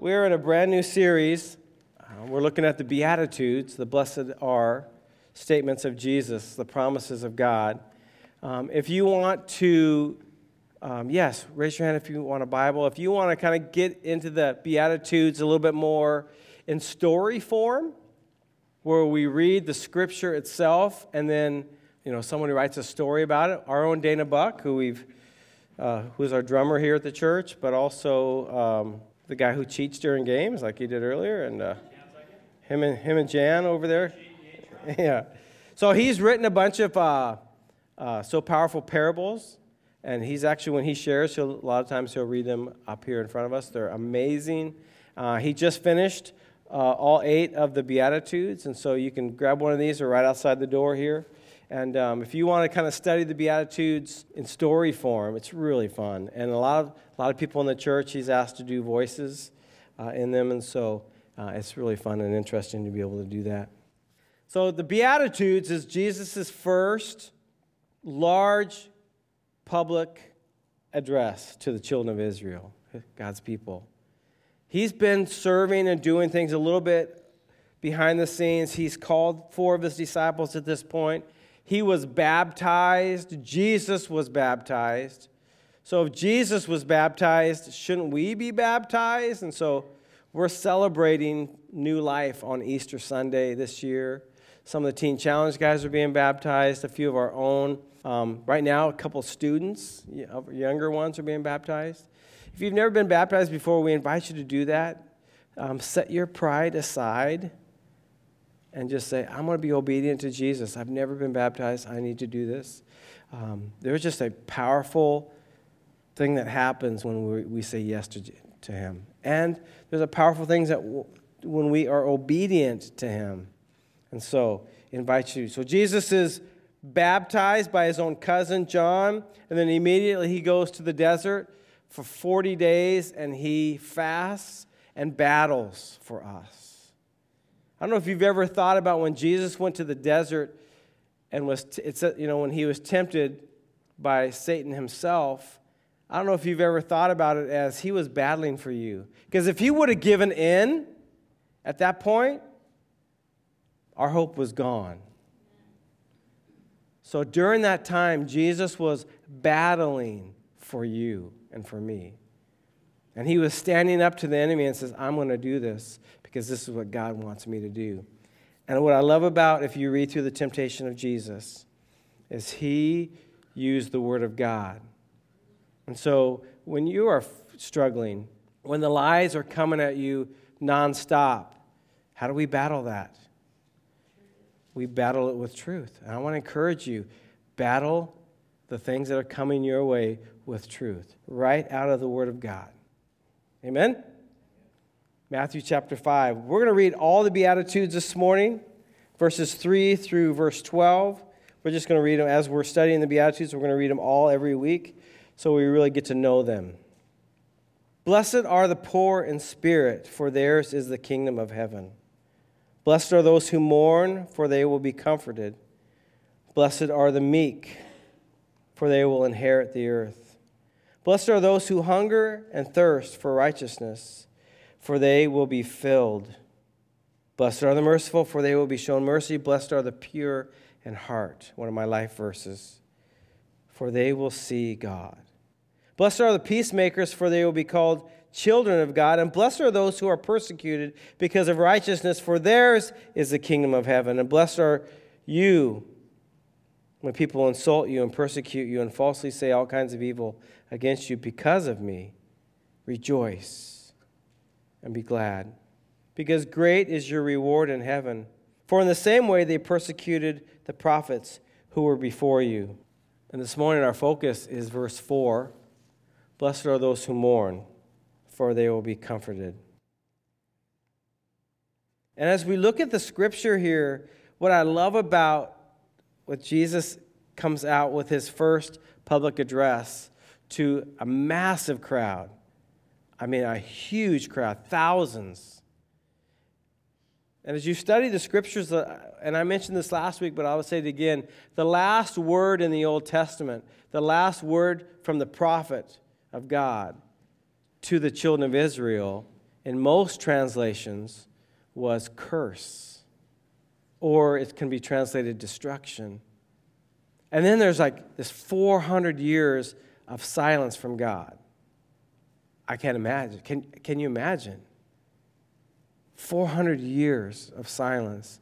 We're in a brand new series. Uh, we're looking at the Beatitudes, the blessed are statements of Jesus, the promises of God. Um, if you want to, um, yes, raise your hand if you want a Bible. If you want to kind of get into the Beatitudes a little bit more in story form, where we read the scripture itself and then, you know, someone who writes a story about it, our own Dana Buck, who we've uh, who's our drummer here at the church, but also um, the guy who cheats during games, like he did earlier, and uh, him and him and Jan over there. yeah. So he's written a bunch of uh, uh, so powerful parables, and he's actually when he shares, a lot of times he'll read them up here in front of us. They're amazing. Uh, he just finished uh, all eight of the Beatitudes, and so you can grab one of these right outside the door here. And um, if you want to kind of study the Beatitudes in story form, it's really fun. And a lot of, a lot of people in the church, he's asked to do voices uh, in them. And so uh, it's really fun and interesting to be able to do that. So the Beatitudes is Jesus' first large public address to the children of Israel, God's people. He's been serving and doing things a little bit behind the scenes. He's called four of his disciples at this point. He was baptized. Jesus was baptized. So if Jesus was baptized, shouldn't we be baptized? And so we're celebrating new life on Easter Sunday this year. Some of the Teen Challenge guys are being baptized, a few of our own. Um, right now, a couple students, younger ones, are being baptized. If you've never been baptized before, we invite you to do that. Um, set your pride aside and just say, I'm going to be obedient to Jesus. I've never been baptized. I need to do this. Um, there's just a powerful thing that happens when we, we say yes to, to Him. And there's a powerful thing that w- when we are obedient to Him. And so, invite you. So, Jesus is baptized by his own cousin John, and then immediately he goes to the desert for 40 days and he fasts and battles for us. I don't know if you've ever thought about when Jesus went to the desert and was, t- it's, you know, when he was tempted by Satan himself. I don't know if you've ever thought about it as he was battling for you. Because if he would have given in at that point, our hope was gone. So during that time, Jesus was battling for you and for me. And he was standing up to the enemy and says, I'm going to do this because this is what God wants me to do. And what I love about, if you read through the temptation of Jesus, is he used the word of God. And so when you are struggling, when the lies are coming at you nonstop, how do we battle that? We battle it with truth. And I want to encourage you battle the things that are coming your way with truth, right out of the Word of God. Amen? Matthew chapter 5. We're going to read all the Beatitudes this morning, verses 3 through verse 12. We're just going to read them as we're studying the Beatitudes. We're going to read them all every week so we really get to know them. Blessed are the poor in spirit, for theirs is the kingdom of heaven. Blessed are those who mourn, for they will be comforted. Blessed are the meek, for they will inherit the earth. Blessed are those who hunger and thirst for righteousness for they will be filled. Blessed are the merciful, for they will be shown mercy. Blessed are the pure in heart. One of my life verses. For they will see God. Blessed are the peacemakers, for they will be called children of God. And blessed are those who are persecuted because of righteousness, for theirs is the kingdom of heaven. And blessed are you when people insult you and persecute you and falsely say all kinds of evil against you because of me. Rejoice and be glad, because great is your reward in heaven. For in the same way they persecuted the prophets who were before you. And this morning our focus is verse 4 Blessed are those who mourn, for they will be comforted. And as we look at the scripture here, what I love about what Jesus comes out with his first public address to a massive crowd I mean, a huge crowd, thousands. And as you study the scriptures, uh, and I mentioned this last week, but I will say it again the last word in the Old Testament, the last word from the prophet of God to the children of Israel in most translations was curse, or it can be translated destruction. And then there's like this 400 years of silence from God. I can't imagine. Can, can you imagine? 400 years of silence.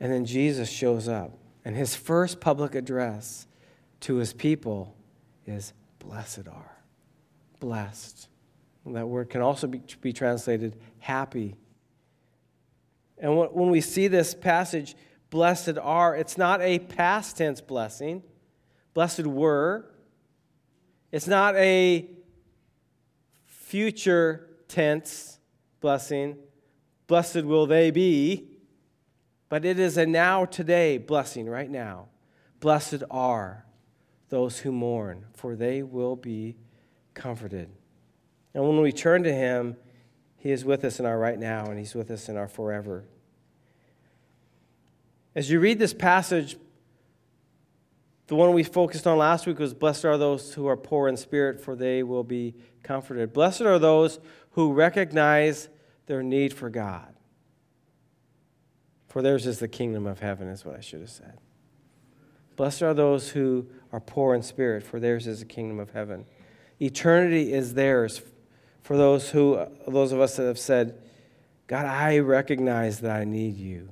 And then Jesus shows up. And his first public address to his people is Blessed are. Blessed. And that word can also be, be translated happy. And when we see this passage, blessed are, it's not a past tense blessing. Blessed were. It's not a future tense blessing. Blessed will they be. But it is a now, today blessing right now. Blessed are those who mourn, for they will be comforted. And when we turn to Him, He is with us in our right now, and He's with us in our forever. As you read this passage, the one we focused on last week was Blessed are those who are poor in spirit, for they will be comforted. Blessed are those who recognize their need for God. For theirs is the kingdom of heaven, is what I should have said. Blessed are those who are poor in spirit, for theirs is the kingdom of heaven. Eternity is theirs for those who those of us that have said, God, I recognize that I need you.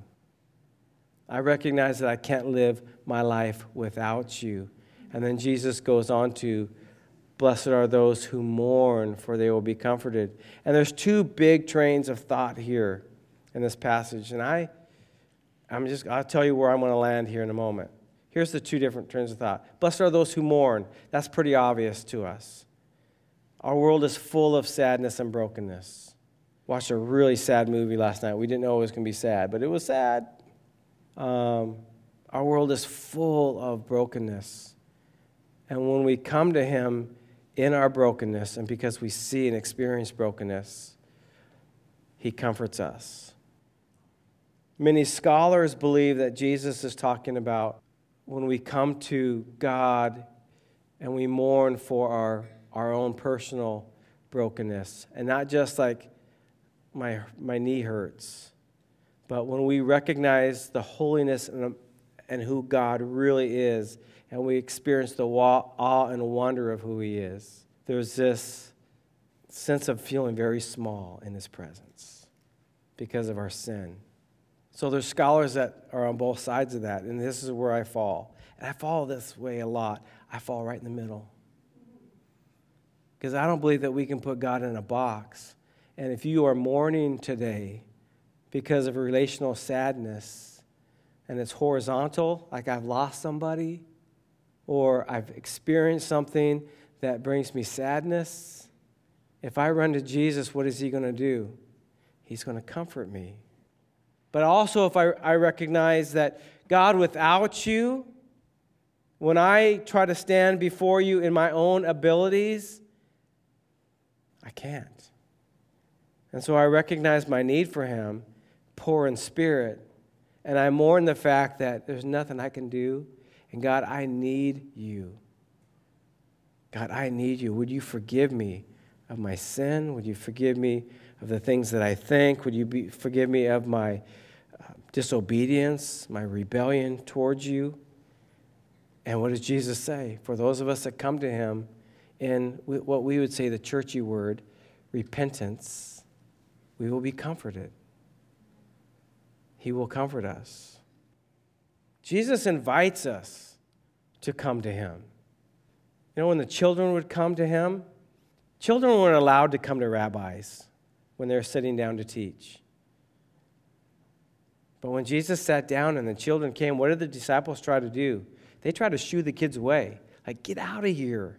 I recognize that I can't live my life without you. And then Jesus goes on to, Blessed are those who mourn, for they will be comforted. And there's two big trains of thought here in this passage. And I, I'm just, I'll tell you where I'm going to land here in a moment. Here's the two different trains of thought. Blessed are those who mourn. That's pretty obvious to us. Our world is full of sadness and brokenness. Watched a really sad movie last night. We didn't know it was going to be sad, but it was sad. Um, our world is full of brokenness. And when we come to Him in our brokenness, and because we see and experience brokenness, He comforts us. Many scholars believe that Jesus is talking about when we come to God and we mourn for our, our own personal brokenness, and not just like my, my knee hurts but when we recognize the holiness and, and who God really is, and we experience the awe and wonder of who He is, there's this sense of feeling very small in His presence because of our sin. So there's scholars that are on both sides of that, and this is where I fall. And I fall this way a lot. I fall right in the middle. Because I don't believe that we can put God in a box. And if you are mourning today, because of relational sadness and it's horizontal, like I've lost somebody or I've experienced something that brings me sadness, if I run to Jesus, what is He going to do? He's going to comfort me. But also, if I, I recognize that God, without you, when I try to stand before you in my own abilities, I can't. And so I recognize my need for Him poor in spirit. And I mourn the fact that there's nothing I can do. And God, I need you. God, I need you. Would you forgive me of my sin? Would you forgive me of the things that I think? Would you be, forgive me of my uh, disobedience, my rebellion towards you? And what does Jesus say? For those of us that come to him in what we would say the churchy word, repentance, we will be comforted. He will comfort us. Jesus invites us to come to Him. You know, when the children would come to Him, children weren't allowed to come to rabbis when they're sitting down to teach. But when Jesus sat down and the children came, what did the disciples try to do? They tried to shoo the kids away. Like, get out of here.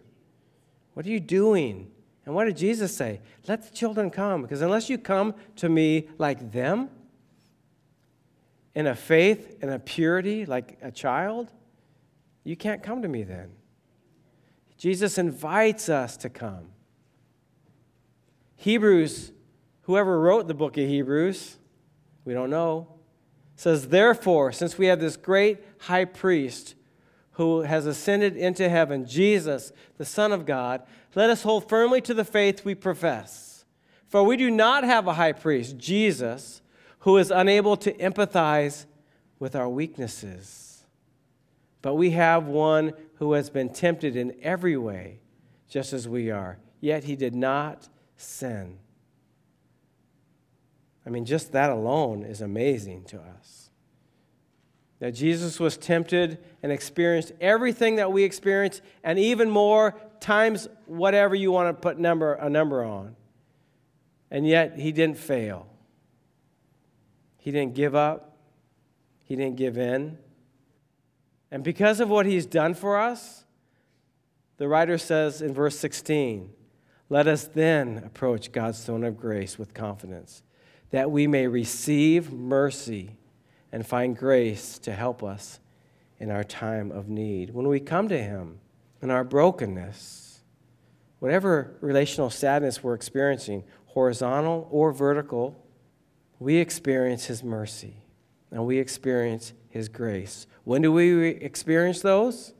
What are you doing? And what did Jesus say? Let the children come, because unless you come to me like them, in a faith and a purity like a child, you can't come to me then. Jesus invites us to come. Hebrews, whoever wrote the book of Hebrews, we don't know, says, Therefore, since we have this great high priest who has ascended into heaven, Jesus, the Son of God, let us hold firmly to the faith we profess. For we do not have a high priest, Jesus, who is unable to empathize with our weaknesses. But we have one who has been tempted in every way, just as we are, yet he did not sin. I mean, just that alone is amazing to us. That Jesus was tempted and experienced everything that we experience, and even more times whatever you want to put number, a number on. And yet, he didn't fail. He didn't give up. He didn't give in. And because of what he's done for us, the writer says in verse 16, let us then approach God's throne of grace with confidence, that we may receive mercy and find grace to help us in our time of need. When we come to him in our brokenness, whatever relational sadness we're experiencing, horizontal or vertical, we experience His mercy and we experience His grace. When do we experience those?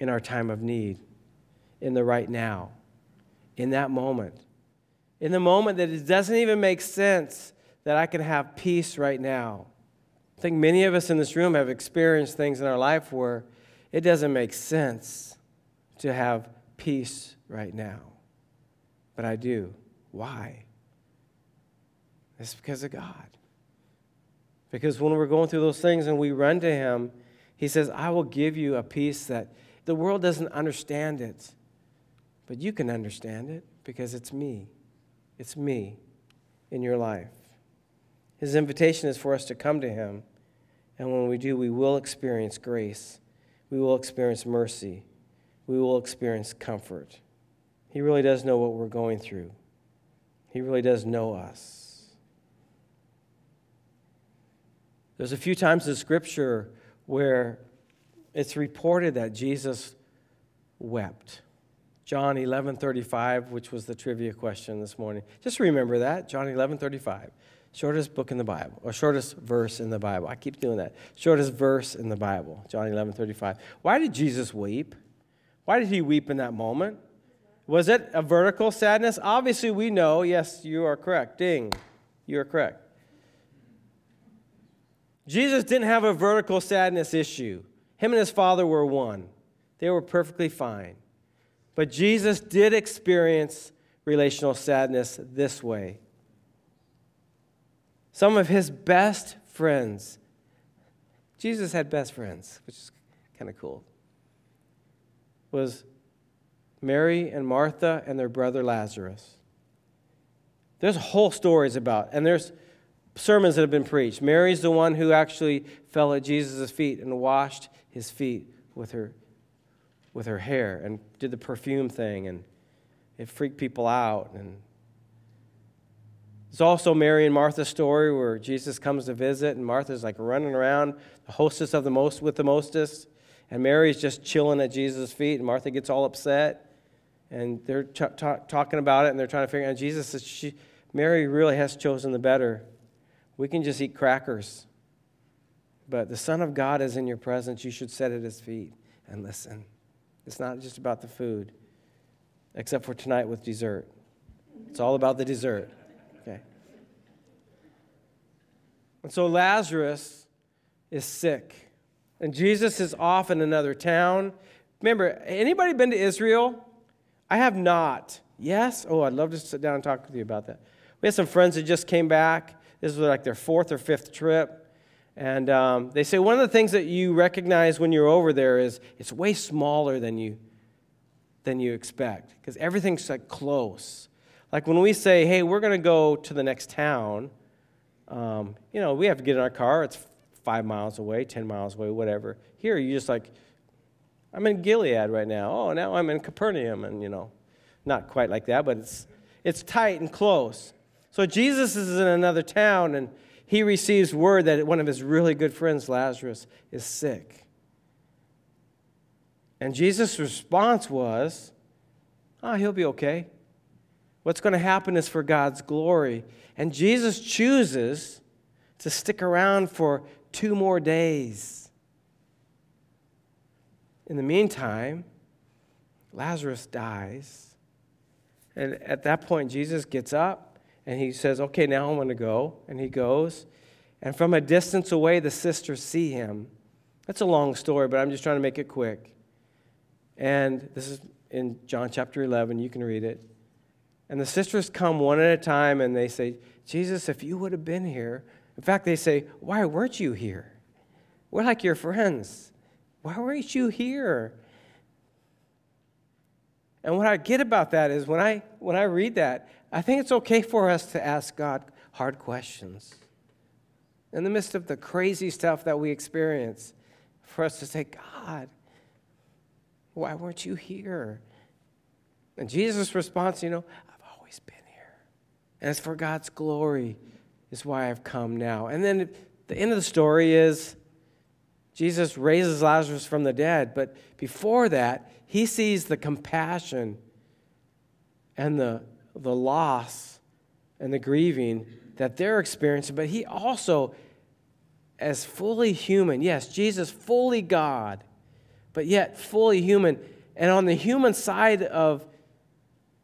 In our time of need, in the right now, in that moment. In the moment that it doesn't even make sense that I can have peace right now. I think many of us in this room have experienced things in our life where it doesn't make sense to have peace right now. But I do. Why? It's because of God. Because when we're going through those things and we run to Him, He says, I will give you a peace that the world doesn't understand it, but you can understand it because it's me. It's me in your life. His invitation is for us to come to Him, and when we do, we will experience grace, we will experience mercy, we will experience comfort. He really does know what we're going through, He really does know us. There's a few times in Scripture where it's reported that Jesus wept. John 11:35, which was the trivia question this morning. Just remember that, John 11:35. Shortest book in the Bible, or shortest verse in the Bible. I keep doing that. Shortest verse in the Bible, John 11:35. Why did Jesus weep? Why did he weep in that moment? Was it a vertical sadness? Obviously, we know. Yes, you are correct. Ding. You are correct. Jesus didn't have a vertical sadness issue. Him and his father were one, they were perfectly fine. But Jesus did experience relational sadness this way. Some of his best friends, Jesus had best friends, which is kind of cool, was Mary and Martha and their brother Lazarus. There's whole stories about, and there's sermons that have been preached. Mary's the one who actually fell at Jesus' feet and washed his feet with her, with her hair and did the perfume thing, and it freaked people out. And there's also Mary and Martha's story where Jesus comes to visit, and Martha's like running around, the hostess of the most with the mostest, and Mary's just chilling at Jesus' feet, and Martha gets all upset. And they're t- t- talking about it, and they're trying to figure out. Jesus says, she, Mary really has chosen the better we can just eat crackers. But the Son of God is in your presence. You should sit at his feet and listen. It's not just about the food, except for tonight with dessert. It's all about the dessert. Okay. And so Lazarus is sick. And Jesus is off in another town. Remember, anybody been to Israel? I have not. Yes? Oh, I'd love to sit down and talk with you about that. We had some friends that just came back. This was like their fourth or fifth trip. And um, they say one of the things that you recognize when you're over there is it's way smaller than you, than you expect because everything's like close. Like when we say, hey, we're going to go to the next town, um, you know, we have to get in our car. It's five miles away, 10 miles away, whatever. Here, you're just like, I'm in Gilead right now. Oh, now I'm in Capernaum. And, you know, not quite like that, but it's, it's tight and close. So Jesus is in another town and he receives word that one of his really good friends, Lazarus, is sick. And Jesus' response was, Oh, he'll be okay. What's going to happen is for God's glory. And Jesus chooses to stick around for two more days. In the meantime, Lazarus dies. And at that point, Jesus gets up And he says, Okay, now I'm going to go. And he goes. And from a distance away, the sisters see him. That's a long story, but I'm just trying to make it quick. And this is in John chapter 11. You can read it. And the sisters come one at a time and they say, Jesus, if you would have been here. In fact, they say, Why weren't you here? We're like your friends. Why weren't you here? And what I get about that is when I, when I read that, I think it's okay for us to ask God hard questions. In the midst of the crazy stuff that we experience, for us to say, God, why weren't you here? And Jesus' response, you know, I've always been here. And it's for God's glory, is why I've come now. And then the end of the story is Jesus raises Lazarus from the dead, but before that, he sees the compassion and the, the loss and the grieving that they're experiencing, but he also, as fully human, yes, Jesus, fully God, but yet fully human. And on the human side of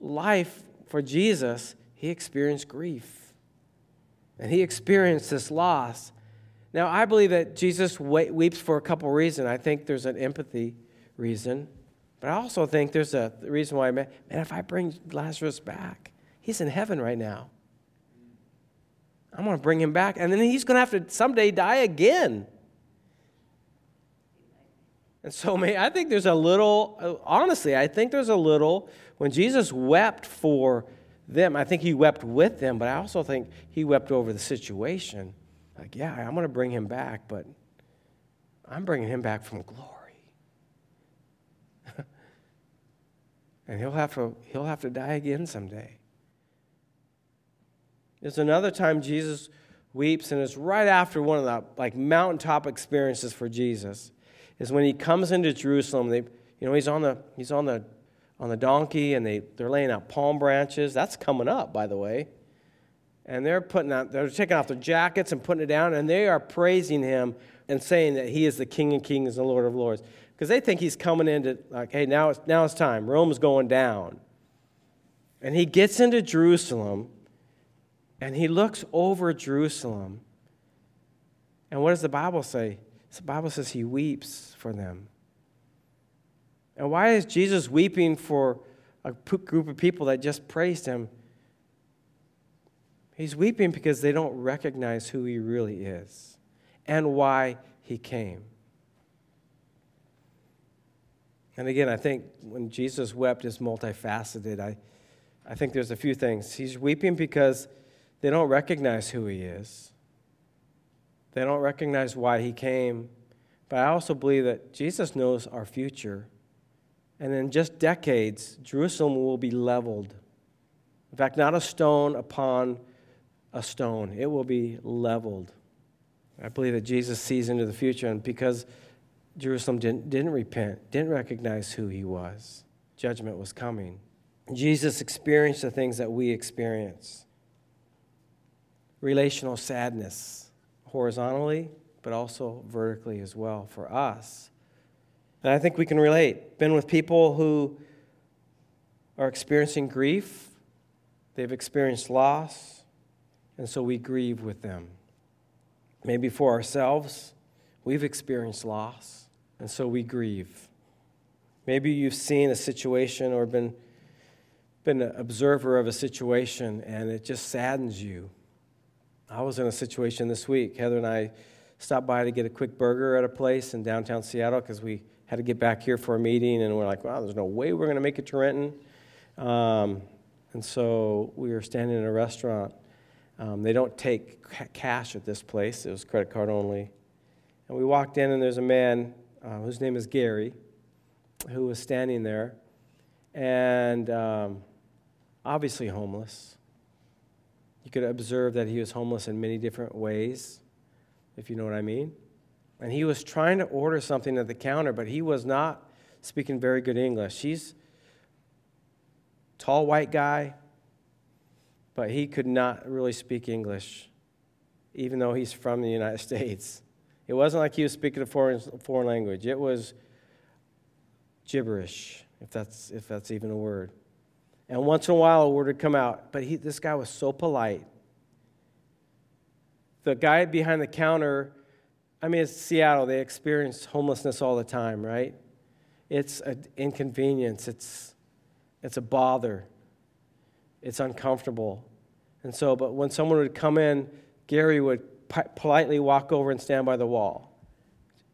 life for Jesus, he experienced grief. And he experienced this loss. Now, I believe that Jesus weeps for a couple reasons. I think there's an empathy reason. But I also think there's a reason why, man, if I bring Lazarus back, he's in heaven right now. I'm going to bring him back, and then he's going to have to someday die again. And so, man, I think there's a little, honestly, I think there's a little, when Jesus wept for them, I think he wept with them, but I also think he wept over the situation. Like, yeah, I'm going to bring him back, but I'm bringing him back from glory. And he'll have to he'll have to die again someday. There's another time Jesus weeps, and it's right after one of the like mountaintop experiences for Jesus, is when he comes into Jerusalem. They, you know, he's on the he's on the on the donkey, and they they're laying out palm branches. That's coming up, by the way. And they're putting out, they're taking off their jackets and putting it down, and they are praising him and saying that he is the King of Kings and the Lord of Lords because they think he's coming into, like, hey, now it's, now it's time. Rome's going down. And he gets into Jerusalem and he looks over Jerusalem. And what does the Bible say? The Bible says he weeps for them. And why is Jesus weeping for a group of people that just praised him? He's weeping because they don't recognize who he really is and why he came. And again, I think when Jesus wept is multifaceted. I, I think there's a few things. He's weeping because they don't recognize who he is, they don't recognize why he came. But I also believe that Jesus knows our future. And in just decades, Jerusalem will be leveled. In fact, not a stone upon a stone, it will be leveled. I believe that Jesus sees into the future, and because Jerusalem didn't, didn't repent, didn't recognize who he was. Judgment was coming. Jesus experienced the things that we experience relational sadness, horizontally, but also vertically as well for us. And I think we can relate. Been with people who are experiencing grief, they've experienced loss, and so we grieve with them. Maybe for ourselves, we've experienced loss. And so we grieve. Maybe you've seen a situation or been, been an observer of a situation and it just saddens you. I was in a situation this week. Heather and I stopped by to get a quick burger at a place in downtown Seattle because we had to get back here for a meeting, and we're like, wow, there's no way we're going to make it to Renton. Um, and so we were standing in a restaurant. Um, they don't take cash at this place, it was credit card only. And we walked in, and there's a man uh, whose name is Gary, who was standing there, and um, obviously homeless. You could observe that he was homeless in many different ways, if you know what I mean. And he was trying to order something at the counter, but he was not speaking very good English. He's tall white guy, but he could not really speak English, even though he's from the United States. It wasn't like he was speaking a foreign, foreign language. It was gibberish, if that's, if that's even a word. And once in a while, a word would come out. But he, this guy was so polite. The guy behind the counter, I mean, it's Seattle. They experience homelessness all the time, right? It's an inconvenience. It's, it's a bother. It's uncomfortable. And so, but when someone would come in, Gary would politely walk over and stand by the wall.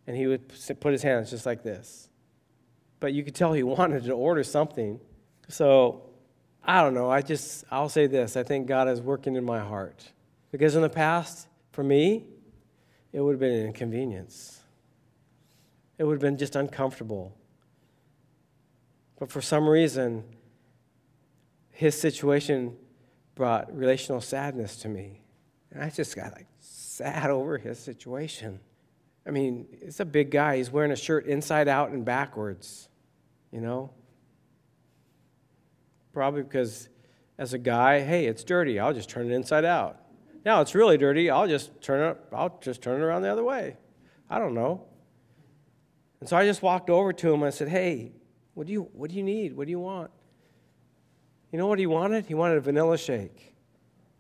And he would put his hands just like this. But you could tell he wanted to order something. So, I don't know. I just, I'll say this. I think God is working in my heart. Because in the past, for me, it would have been an inconvenience. It would have been just uncomfortable. But for some reason, his situation brought relational sadness to me. And I just got like sad over his situation. I mean, it's a big guy. He's wearing a shirt inside out and backwards, you know? Probably because as a guy, hey, it's dirty. I'll just turn it inside out. Now it's really dirty. I'll just turn it I'll just turn it around the other way. I don't know. And so I just walked over to him and I said, "Hey, what do you what do you need? What do you want?" You know what he wanted? He wanted a vanilla shake.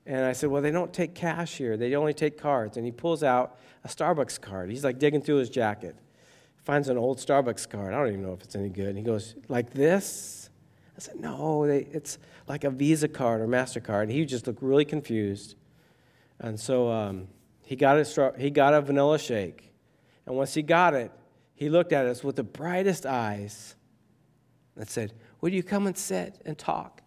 And I said, Well, they don't take cash here. They only take cards. And he pulls out a Starbucks card. He's like digging through his jacket. Finds an old Starbucks card. I don't even know if it's any good. And he goes, Like this? I said, No, they, it's like a Visa card or MasterCard. And he just looked really confused. And so um, he, got a, he got a vanilla shake. And once he got it, he looked at us with the brightest eyes and said, Would you come and sit and talk?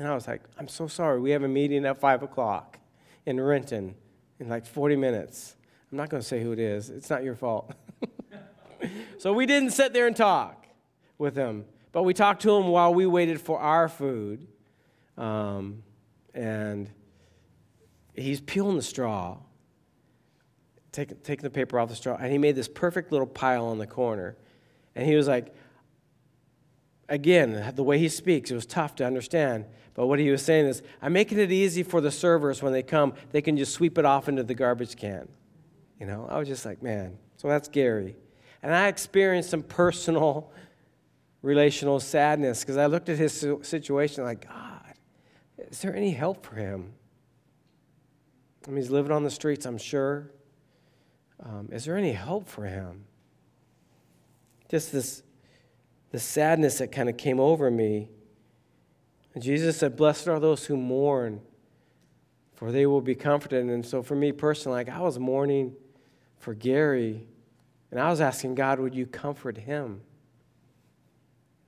And I was like, I'm so sorry. We have a meeting at 5 o'clock in Renton in like 40 minutes. I'm not going to say who it is, it's not your fault. so we didn't sit there and talk with him, but we talked to him while we waited for our food. Um, and he's peeling the straw, taking, taking the paper off the straw, and he made this perfect little pile on the corner. And he was like, again, the way he speaks, it was tough to understand. But what he was saying is, I'm making it easy for the servers when they come, they can just sweep it off into the garbage can. You know, I was just like, man. So that's Gary. And I experienced some personal relational sadness because I looked at his situation like, God, is there any help for him? I mean, he's living on the streets, I'm sure. Um, is there any hope for him? Just this the sadness that kind of came over me. And Jesus said, Blessed are those who mourn, for they will be comforted. And so for me personally, like I was mourning for Gary, and I was asking God, would you comfort him?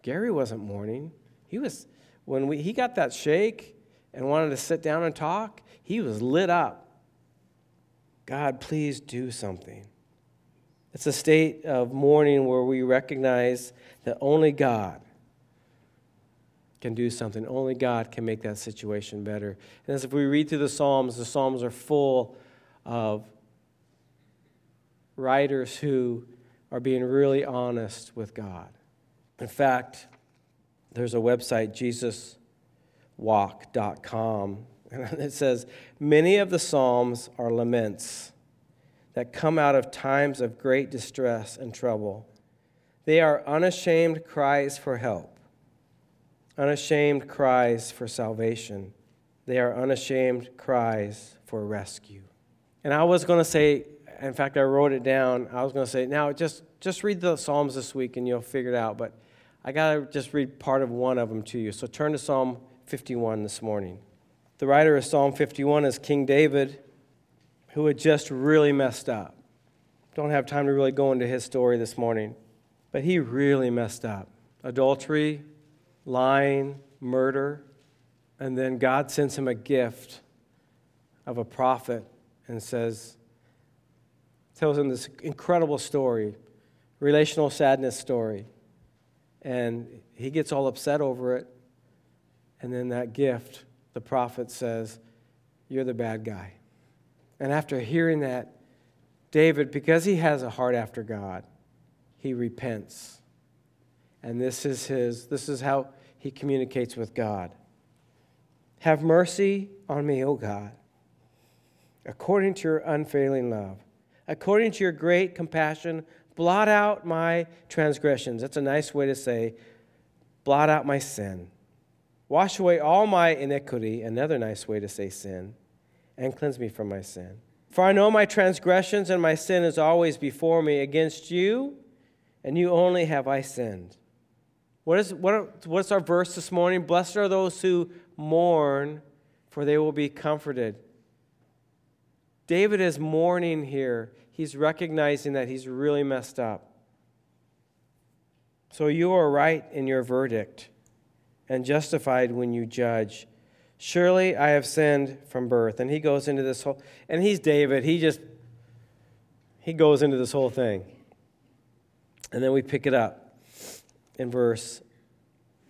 Gary wasn't mourning. He was, when we, he got that shake and wanted to sit down and talk, he was lit up. God, please do something. It's a state of mourning where we recognize that only God can do something. Only God can make that situation better. And as if we read through the Psalms, the Psalms are full of writers who are being really honest with God. In fact, there's a website, jesuswalk.com, and it says, Many of the Psalms are laments that come out of times of great distress and trouble. They are unashamed cries for help, unashamed cries for salvation. They are unashamed cries for rescue. And I was going to say, in fact, I wrote it down. I was going to say, now just, just read the Psalms this week and you'll figure it out. But I got to just read part of one of them to you. So turn to Psalm 51 this morning. The writer of Psalm 51 is King David who had just really messed up. Don't have time to really go into his story this morning, but he really messed up. Adultery, lying, murder, and then God sends him a gift of a prophet and says, tells him this incredible story, relational sadness story. And he gets all upset over it. And then that gift, the prophet says, You're the bad guy. And after hearing that, David, because he has a heart after God, he repents. And this is his this is how he communicates with God. Have mercy on me, O God, according to your unfailing love. According to your great compassion, blot out my transgressions. That's a nice way to say, blot out my sin. Wash away all my iniquity, another nice way to say sin, and cleanse me from my sin. For I know my transgressions and my sin is always before me. Against you and you only have I sinned. What is, what, what's our verse this morning? Blessed are those who mourn, for they will be comforted. David is mourning here. He's recognizing that he's really messed up. So you are right in your verdict and justified when you judge. Surely I have sinned from birth. And he goes into this whole, and he's David. He just, he goes into this whole thing. And then we pick it up in verse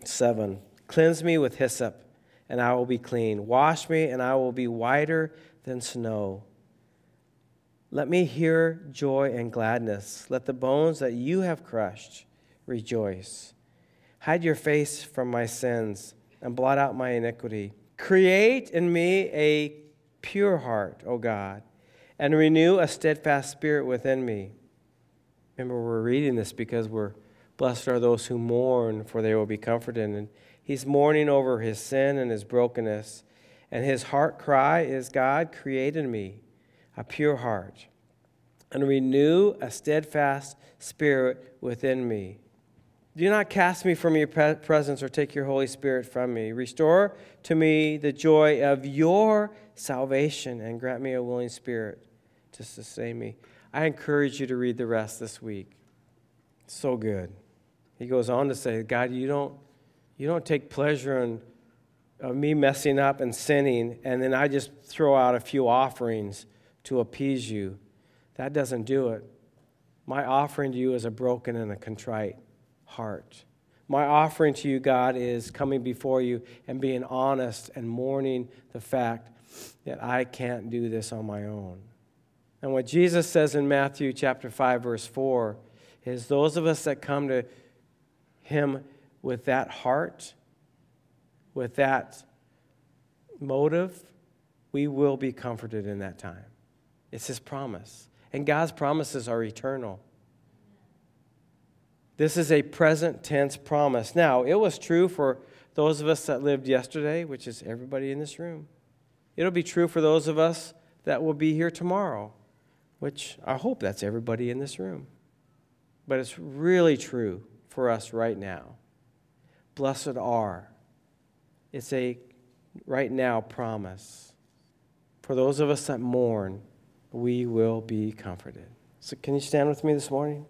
7 Cleanse me with hyssop, and I will be clean. Wash me, and I will be whiter than snow. Let me hear joy and gladness. Let the bones that you have crushed rejoice. Hide your face from my sins and blot out my iniquity. Create in me a pure heart, O God, and renew a steadfast spirit within me. Remember, we're reading this because we're blessed are those who mourn, for they will be comforted. And he's mourning over his sin and his brokenness. And his heart cry is God, create in me a pure heart and renew a steadfast spirit within me. Do not cast me from your presence or take your Holy Spirit from me. Restore to me the joy of your salvation and grant me a willing spirit to sustain me. I encourage you to read the rest this week. so good. He goes on to say, God, you don't, you don't take pleasure in uh, me messing up and sinning, and then I just throw out a few offerings to appease you. That doesn't do it. My offering to you is a broken and a contrite heart. My offering to you, God, is coming before you and being honest and mourning the fact that I can't do this on my own. And what Jesus says in Matthew chapter 5 verse 4 is those of us that come to him with that heart, with that motive, we will be comforted in that time. It's his promise. And God's promises are eternal. This is a present tense promise. Now, it was true for those of us that lived yesterday, which is everybody in this room. It'll be true for those of us that will be here tomorrow which I hope that's everybody in this room. But it's really true for us right now. Blessed are. It's a right now promise. For those of us that mourn, we will be comforted. So, can you stand with me this morning?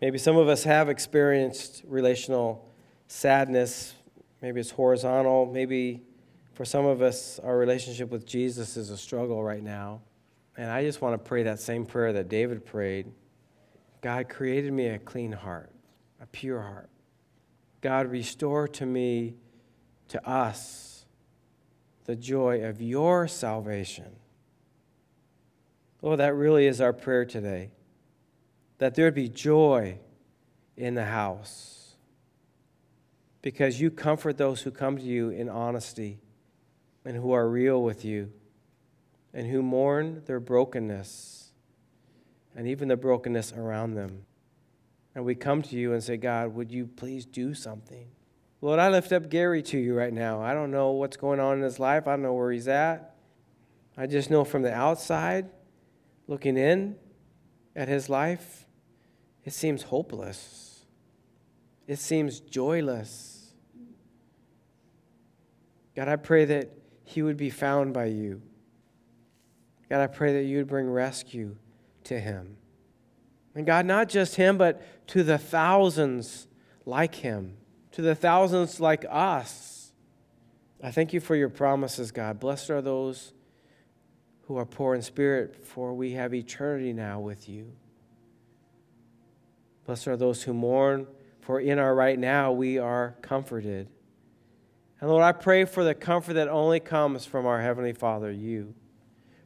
Maybe some of us have experienced relational sadness. Maybe it's horizontal. Maybe for some of us, our relationship with Jesus is a struggle right now. And I just want to pray that same prayer that David prayed God created me a clean heart, a pure heart. God, restore to me, to us, the joy of your salvation. Oh, that really is our prayer today. That there would be joy in the house. Because you comfort those who come to you in honesty and who are real with you and who mourn their brokenness and even the brokenness around them. And we come to you and say, God, would you please do something? Lord, I lift up Gary to you right now. I don't know what's going on in his life, I don't know where he's at. I just know from the outside, looking in at his life, it seems hopeless. It seems joyless. God, I pray that he would be found by you. God, I pray that you would bring rescue to him. And God, not just him, but to the thousands like him, to the thousands like us. I thank you for your promises, God. Blessed are those who are poor in spirit, for we have eternity now with you. Blessed are those who mourn, for in our right now we are comforted. And Lord, I pray for the comfort that only comes from our Heavenly Father, you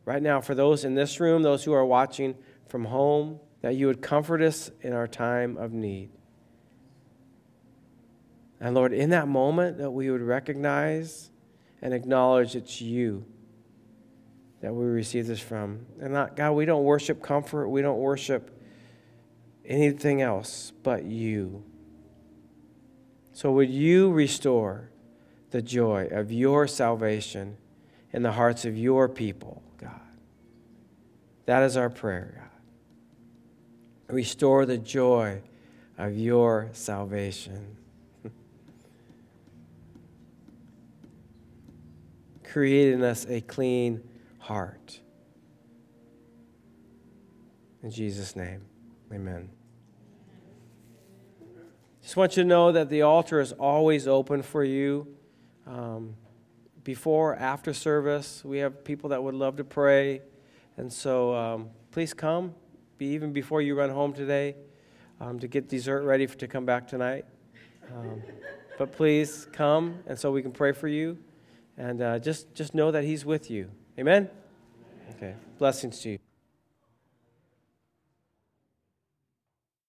right now for those in this room, those who are watching from home, that you would comfort us in our time of need. And Lord, in that moment, that we would recognize and acknowledge it's you that we receive this from. And not, God, we don't worship comfort, we don't worship anything else but you. So, would you restore the joy of your salvation in the hearts of your people, God? That is our prayer, God. Restore the joy of your salvation. Create in us a clean heart. In Jesus' name, amen. Just want you to know that the altar is always open for you. Um, before, after service, we have people that would love to pray. And so um, please come, be even before you run home today, um, to get dessert ready for, to come back tonight. Um, but please come, and so we can pray for you. And uh, just, just know that He's with you. Amen? Okay. Blessings to you.